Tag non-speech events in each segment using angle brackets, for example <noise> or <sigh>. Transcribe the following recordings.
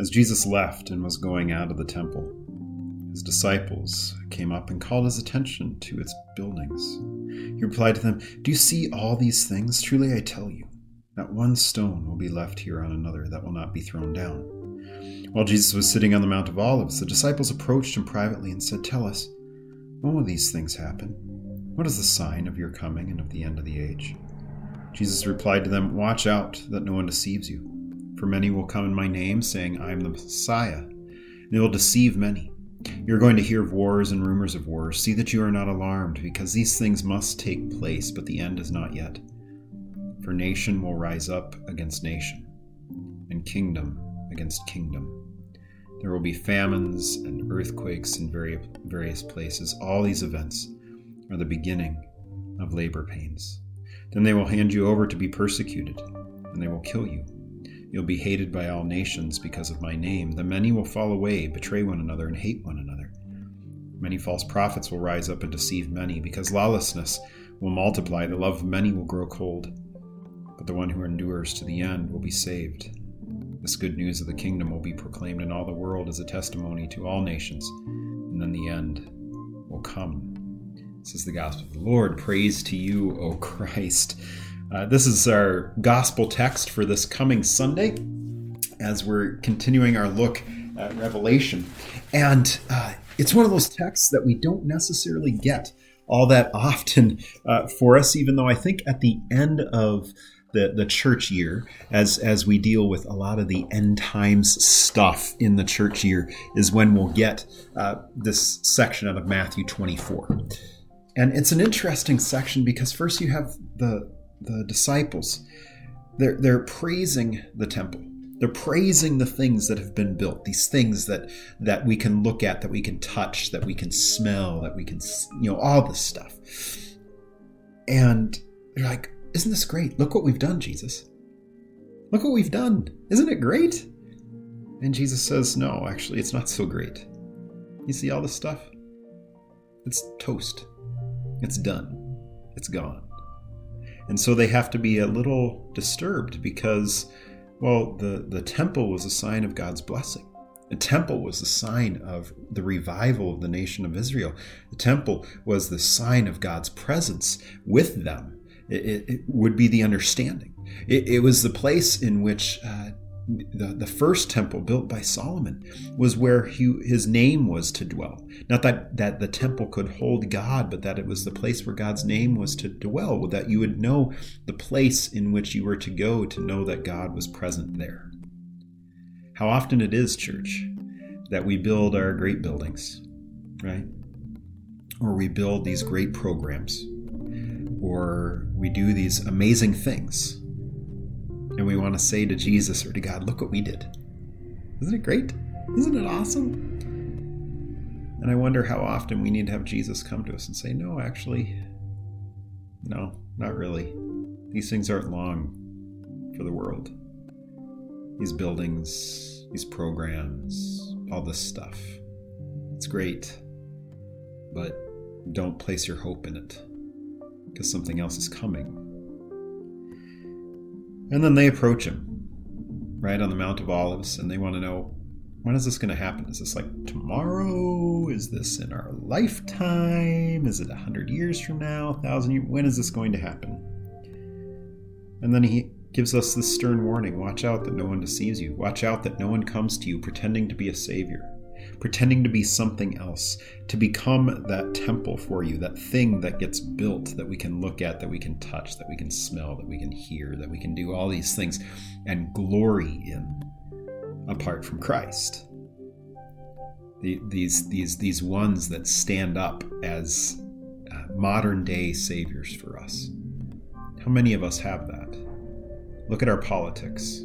As Jesus left and was going out of the temple, his disciples came up and called his attention to its buildings. He replied to them, Do you see all these things? Truly I tell you, not one stone will be left here on another that will not be thrown down. While Jesus was sitting on the Mount of Olives, the disciples approached him privately and said, Tell us, when will these things happen? What is the sign of your coming and of the end of the age? Jesus replied to them, Watch out that no one deceives you. For many will come in my name, saying, I am the Messiah. And They will deceive many. You're going to hear of wars and rumors of wars. See that you are not alarmed, because these things must take place, but the end is not yet. For nation will rise up against nation, and kingdom against kingdom. There will be famines and earthquakes in various places. All these events are the beginning of labor pains. Then they will hand you over to be persecuted, and they will kill you You'll be hated by all nations because of my name. The many will fall away, betray one another, and hate one another. Many false prophets will rise up and deceive many, because lawlessness will multiply, the love of many will grow cold. But the one who endures to the end will be saved. This good news of the kingdom will be proclaimed in all the world as a testimony to all nations, and then the end will come. This is the gospel of the Lord. Praise to you, O <laughs> Christ. Uh, this is our gospel text for this coming Sunday as we're continuing our look at Revelation. And uh, it's one of those texts that we don't necessarily get all that <laughs> often uh, for us, even though I think at the end of the, the church year, as, as we deal with a lot of the end times stuff in the church year, is when we'll get uh, this section out of Matthew 24. And it's an interesting section because first you have the the disciples, they're, they're praising the temple. They're praising the things that have been built, these things that that we can look at, that we can touch, that we can smell, that we can, you know, all this stuff. And they're like, "Isn't this great? Look what we've done, Jesus. Look what we've done. Isn't it great?" And Jesus says, "No, actually, it's not so great. You see all this stuff? It's toast. It's done. It's gone." And so they have to be a little disturbed because, well, the, the temple was a sign of God's blessing. The temple was the sign of the revival of the nation of Israel. The temple was the sign of God's presence with them. It, it, it would be the understanding. It, it, was the place in which uh, the, the first temple built by Solomon was where he, his name was to dwell. Not that, that the temple could hold God, but that it was the place where God's name was to dwell, that you would know the place in which you were to go to know that God was present there. How often it is, church, that we build our great buildings, right? Or we build these great programs, or we do these amazing things and we want to say to Jesus or to God, look what we did. Isn't it great? Isn't it awesome? And I wonder how often we need to have Jesus come to us and say, no, actually, no, not really. These things aren't long for the world. These buildings, these programs, all this stuff. It's great, but don't place your hope in it because something else is coming and then they approach him right on the Mount of Olives and they want to know when is this going to happen? Is this like tomorrow? Is this in our lifetime? Is it a hundred years from now? A thousand years? When is this going to happen? And then he gives us this stern warning watch out that no one deceives you. Watch out that no one comes to you pretending to be a savior pretending to be something else, to become that temple for you, that thing that gets built that we can look at, that we can touch, that we can smell, that we can hear, that we can do all these things and glory in apart from Christ. The, these, these, these ones that stand up as uh, modern day saviors for us. How many of us have that? Look at our politics.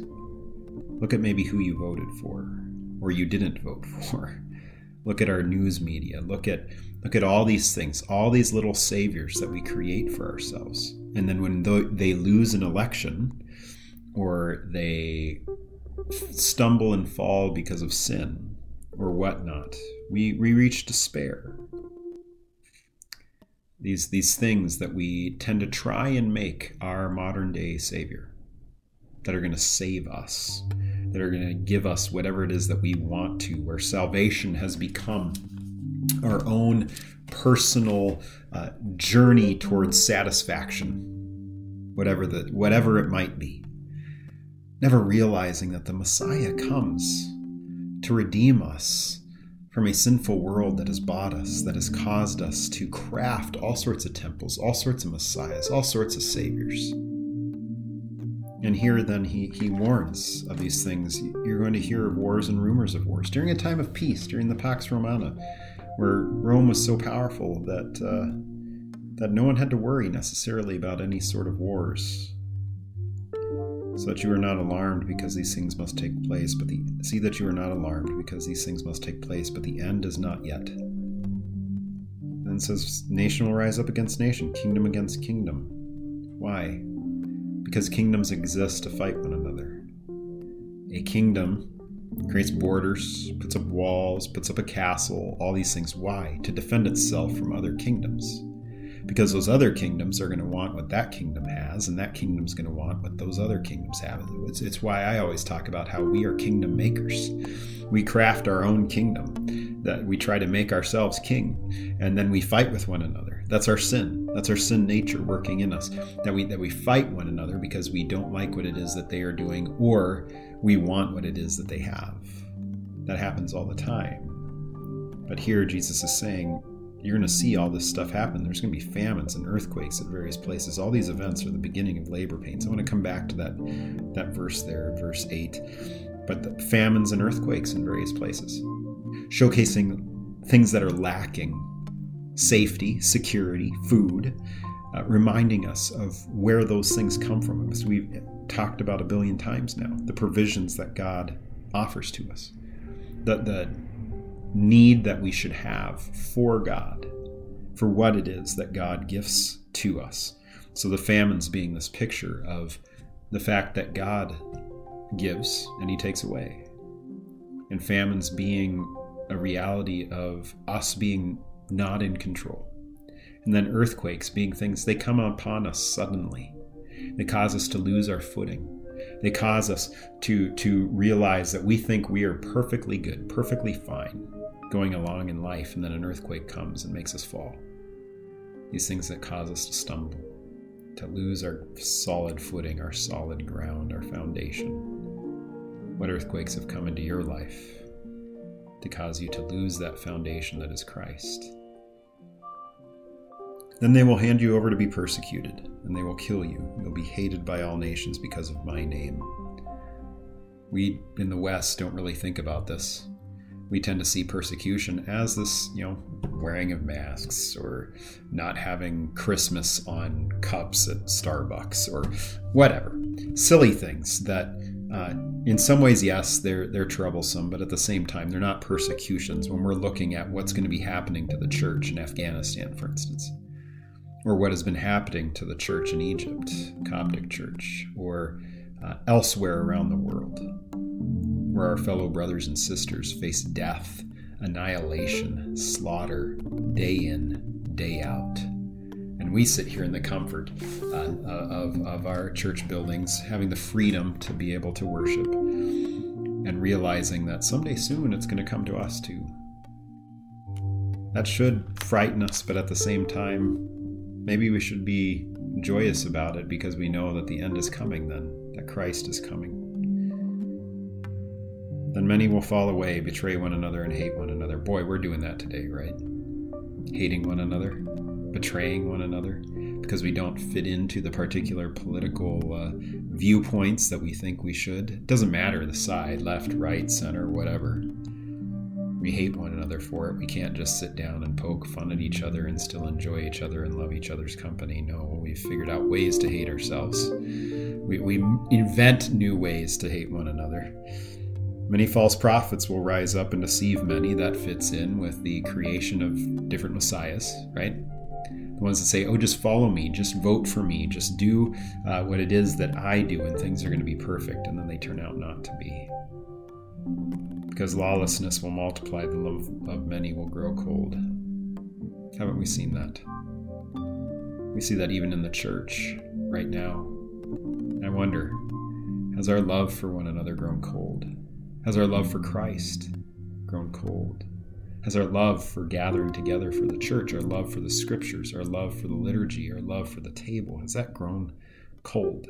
Look at maybe who you voted for or you didn't vote for. Look at our news media. Look at look at all these things, all these little saviors that we create for ourselves. And then when they lose an election or they stumble and fall because of sin or whatnot, we, we reach despair. These, these things that we tend to try and make our modern day savior that are going to save us that are going to give us whatever it is that we want to, where salvation has become our own personal uh, journey towards satisfaction, whatever the whatever it might be. Never realizing that the Messiah comes to redeem us from a sinful world that has bought us, that has caused us to craft all sorts of temples, all sorts of messiahs, all sorts of saviors. And here then he, he warns of these things. You're going to hear of wars and rumors of wars during a time of peace, during the Pax Romana, where Rome was so powerful that uh, that no one had to worry necessarily about any sort of wars. So that you are not alarmed because these things must take place, but the see that you are not alarmed because these things must take place, but the end is not yet. Then says, Nation will rise up against nation, kingdom against kingdom. Why? Because kingdoms exist to fight one another. A kingdom creates borders, puts up walls, puts up a castle, all these things. Why? To defend itself from other kingdoms. Because those other kingdoms are going to want what that kingdom has, and that kingdom's going to want what those other kingdoms have. It's, it's why I always talk about how we are kingdom makers. We craft our own kingdom, that we try to make ourselves king, and then we fight with one another. That's our sin. That's our sin nature working in us. That we that we fight one another because we don't like what it is that they are doing, or we want what it is that they have. That happens all the time. But here Jesus is saying, you're going to see all this stuff happen. There's going to be famines and earthquakes at various places. All these events are the beginning of labor pains. I want to come back to that that verse there, verse 8. But the famines and earthquakes in various places, showcasing things that are lacking safety, security, food, uh, reminding us of where those things come from. As we've talked about a billion times now, the provisions that God offers to us, the, the need that we should have for God, for what it is that God gifts to us. So the famines being this picture of the fact that God gives and he takes away. And famines being a reality of us being not in control. And then earthquakes being things, they come upon us suddenly. They cause us to lose our footing. They cause us to, to realize that we think we are perfectly good, perfectly fine, going along in life, and then an earthquake comes and makes us fall. These things that cause us to stumble, to lose our solid footing, our solid ground, our foundation. What earthquakes have come into your life to cause you to lose that foundation that is Christ? Then they will hand you over to be persecuted, and they will kill you. You'll be hated by all nations because of my name. We in the West don't really think about this we tend to see persecution as this, you know, wearing of masks or not having Christmas on cups at Starbucks or whatever. Silly things that, uh, in some ways, yes, they're they're troublesome, but at the same time, they're not persecutions. When we're looking at what's going to be happening to the church in Afghanistan, for instance, or what has been happening to the church in Egypt, Coptic Church, or uh, elsewhere around the world where our fellow brothers and sisters face death, annihilation, slaughter, day in, day out. And we sit here in the comfort uh, of, of our church buildings, having the freedom to be able to worship and realizing that someday soon it's going to come to us too. That should frighten us, but at the same time, maybe we should be joyous about it because we know that the end is coming then, that Christ is coming. Then many will fall away, betray one another, and hate one another. Boy, we're doing that today, right? Hating one another, betraying one another, because we don't fit into the particular political uh, viewpoints that we think we should. It doesn't matter the side, left, right, center, whatever. We hate one another for it. We can't just sit down and poke fun at each other and still enjoy each other and love each other's company. No, we've figured out ways to hate ourselves. We, we invent new ways to hate one another. Many false prophets will rise up and deceive many. That fits in with the creation of different messiahs, right? The ones that say, oh, just follow me, just vote for me, just do uh, what it is that I do, and things are going to be perfect. And then they turn out not to be. Because lawlessness will multiply, the love of many will grow cold. Haven't we seen that? We see that even in the church right now. I wonder Has our love for one another grown cold? Has our love for Christ grown cold? Has our love for gathering together for the church, our love for the scriptures, our love for the liturgy, our love for the table, has that grown cold?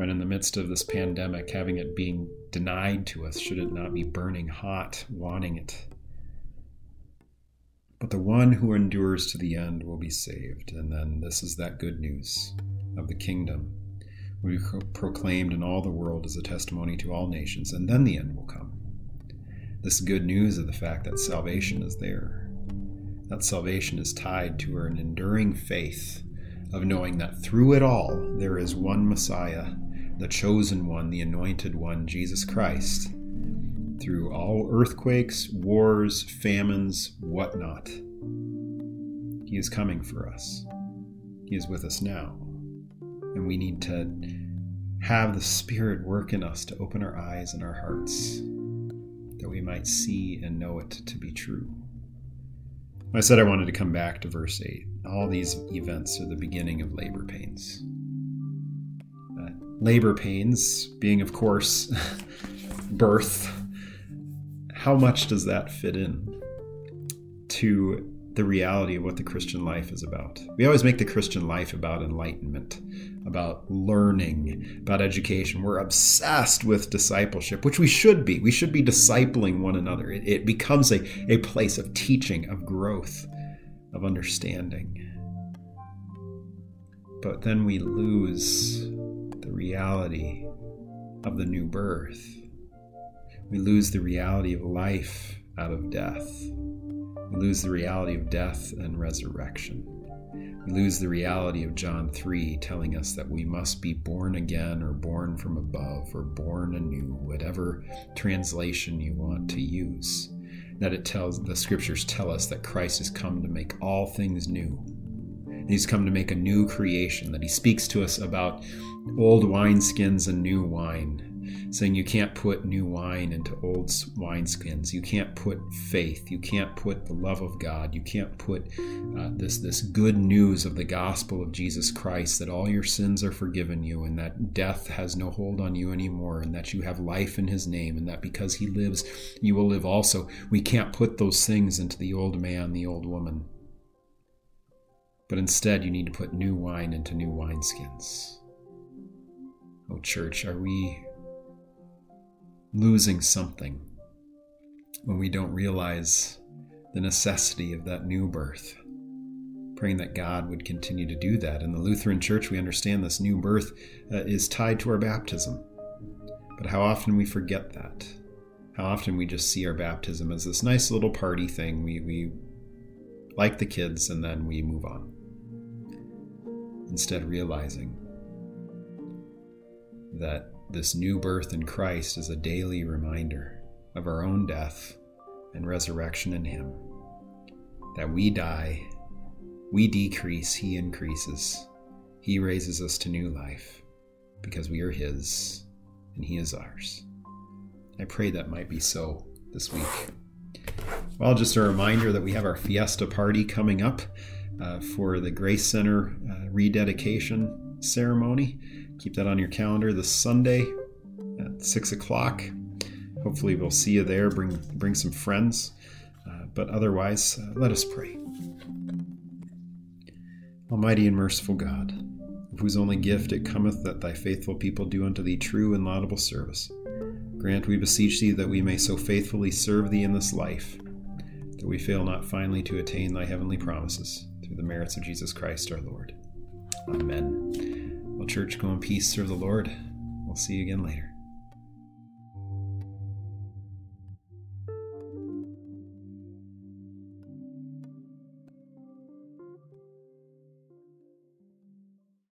When in the midst of this pandemic, having it being denied to us, should it not be burning hot, wanting it? But the one who endures to the end will be saved. And then this is that good news of the kingdom will be proclaimed in all the world as a testimony to all nations, and then the end will come. This good news of the fact that salvation is there, that salvation is tied to an enduring faith of knowing that through it all there is one Messiah, the chosen one, the anointed one, Jesus Christ. Through all earthquakes, wars, famines, whatnot, He is coming for us. He is with us now. And we need to have the Spirit work in us to open our eyes and our hearts that we might see and know it to be true. I said I wanted to come back to verse 8. All these events are the beginning of labor pains. Labor pains being, of course, <laughs> birth. How much does that fit in to the reality of what the Christian life is about. We always make the Christian life about enlightenment, about learning, about education. We're obsessed with discipleship, which we should be. We should be discipling one another. It, it becomes a, a place of teaching, of growth, of understanding. But then we lose reality of the new birth. We lose the reality of life out of death. We lose the reality of death and resurrection. We lose the reality of John 3 telling us that we must be born again or born from above or born anew, whatever translation you want to use. That it tells the scriptures tell us that Christ has come to make all things new. He's come to make a new creation, that he speaks to us about old wineskins and new wine, saying you can't put new wine into old wineskins. You can't put faith. You can't put the love of God. You can't put uh, this this good news of the gospel of Jesus Christ that all your sins are forgiven you and that death has no hold on you anymore and that you have life in His name and that because He lives, you will live also. We can't put those things into the old man, the old woman. But instead, you need to put new wine into new wineskins. Oh, church, are we losing something when we don't realize the necessity of that new birth. Praying that God would continue to do that. In the Lutheran Church, we understand this new birth uh, is tied to our baptism. But how often we forget that? How often we just see our baptism as this nice little party thing. We, we like the kids and then we move on. Instead, realizing that this new birth in Christ is a daily reminder of our own death and resurrection in Him. That we die, we decrease, He increases. He raises us to new life because we are His and He is ours. I pray that might be so this week. Well, just a reminder that we have our fiesta party coming up uh, for the Grace Center uh, rededication ceremony. Keep that on your calendar this Sunday at six o'clock. Hopefully, we'll see you there. Bring bring some friends. Uh, but otherwise, uh, let us pray. Almighty and merciful God, of whose only gift it cometh that thy faithful people do unto thee true and laudable service, grant, we beseech thee, that we may so faithfully serve thee in this life, that we fail not finally to attain thy heavenly promises, through the merits of Jesus Christ our Lord. Amen. Well, church, go in peace, serve the Lord. We'll see you again later.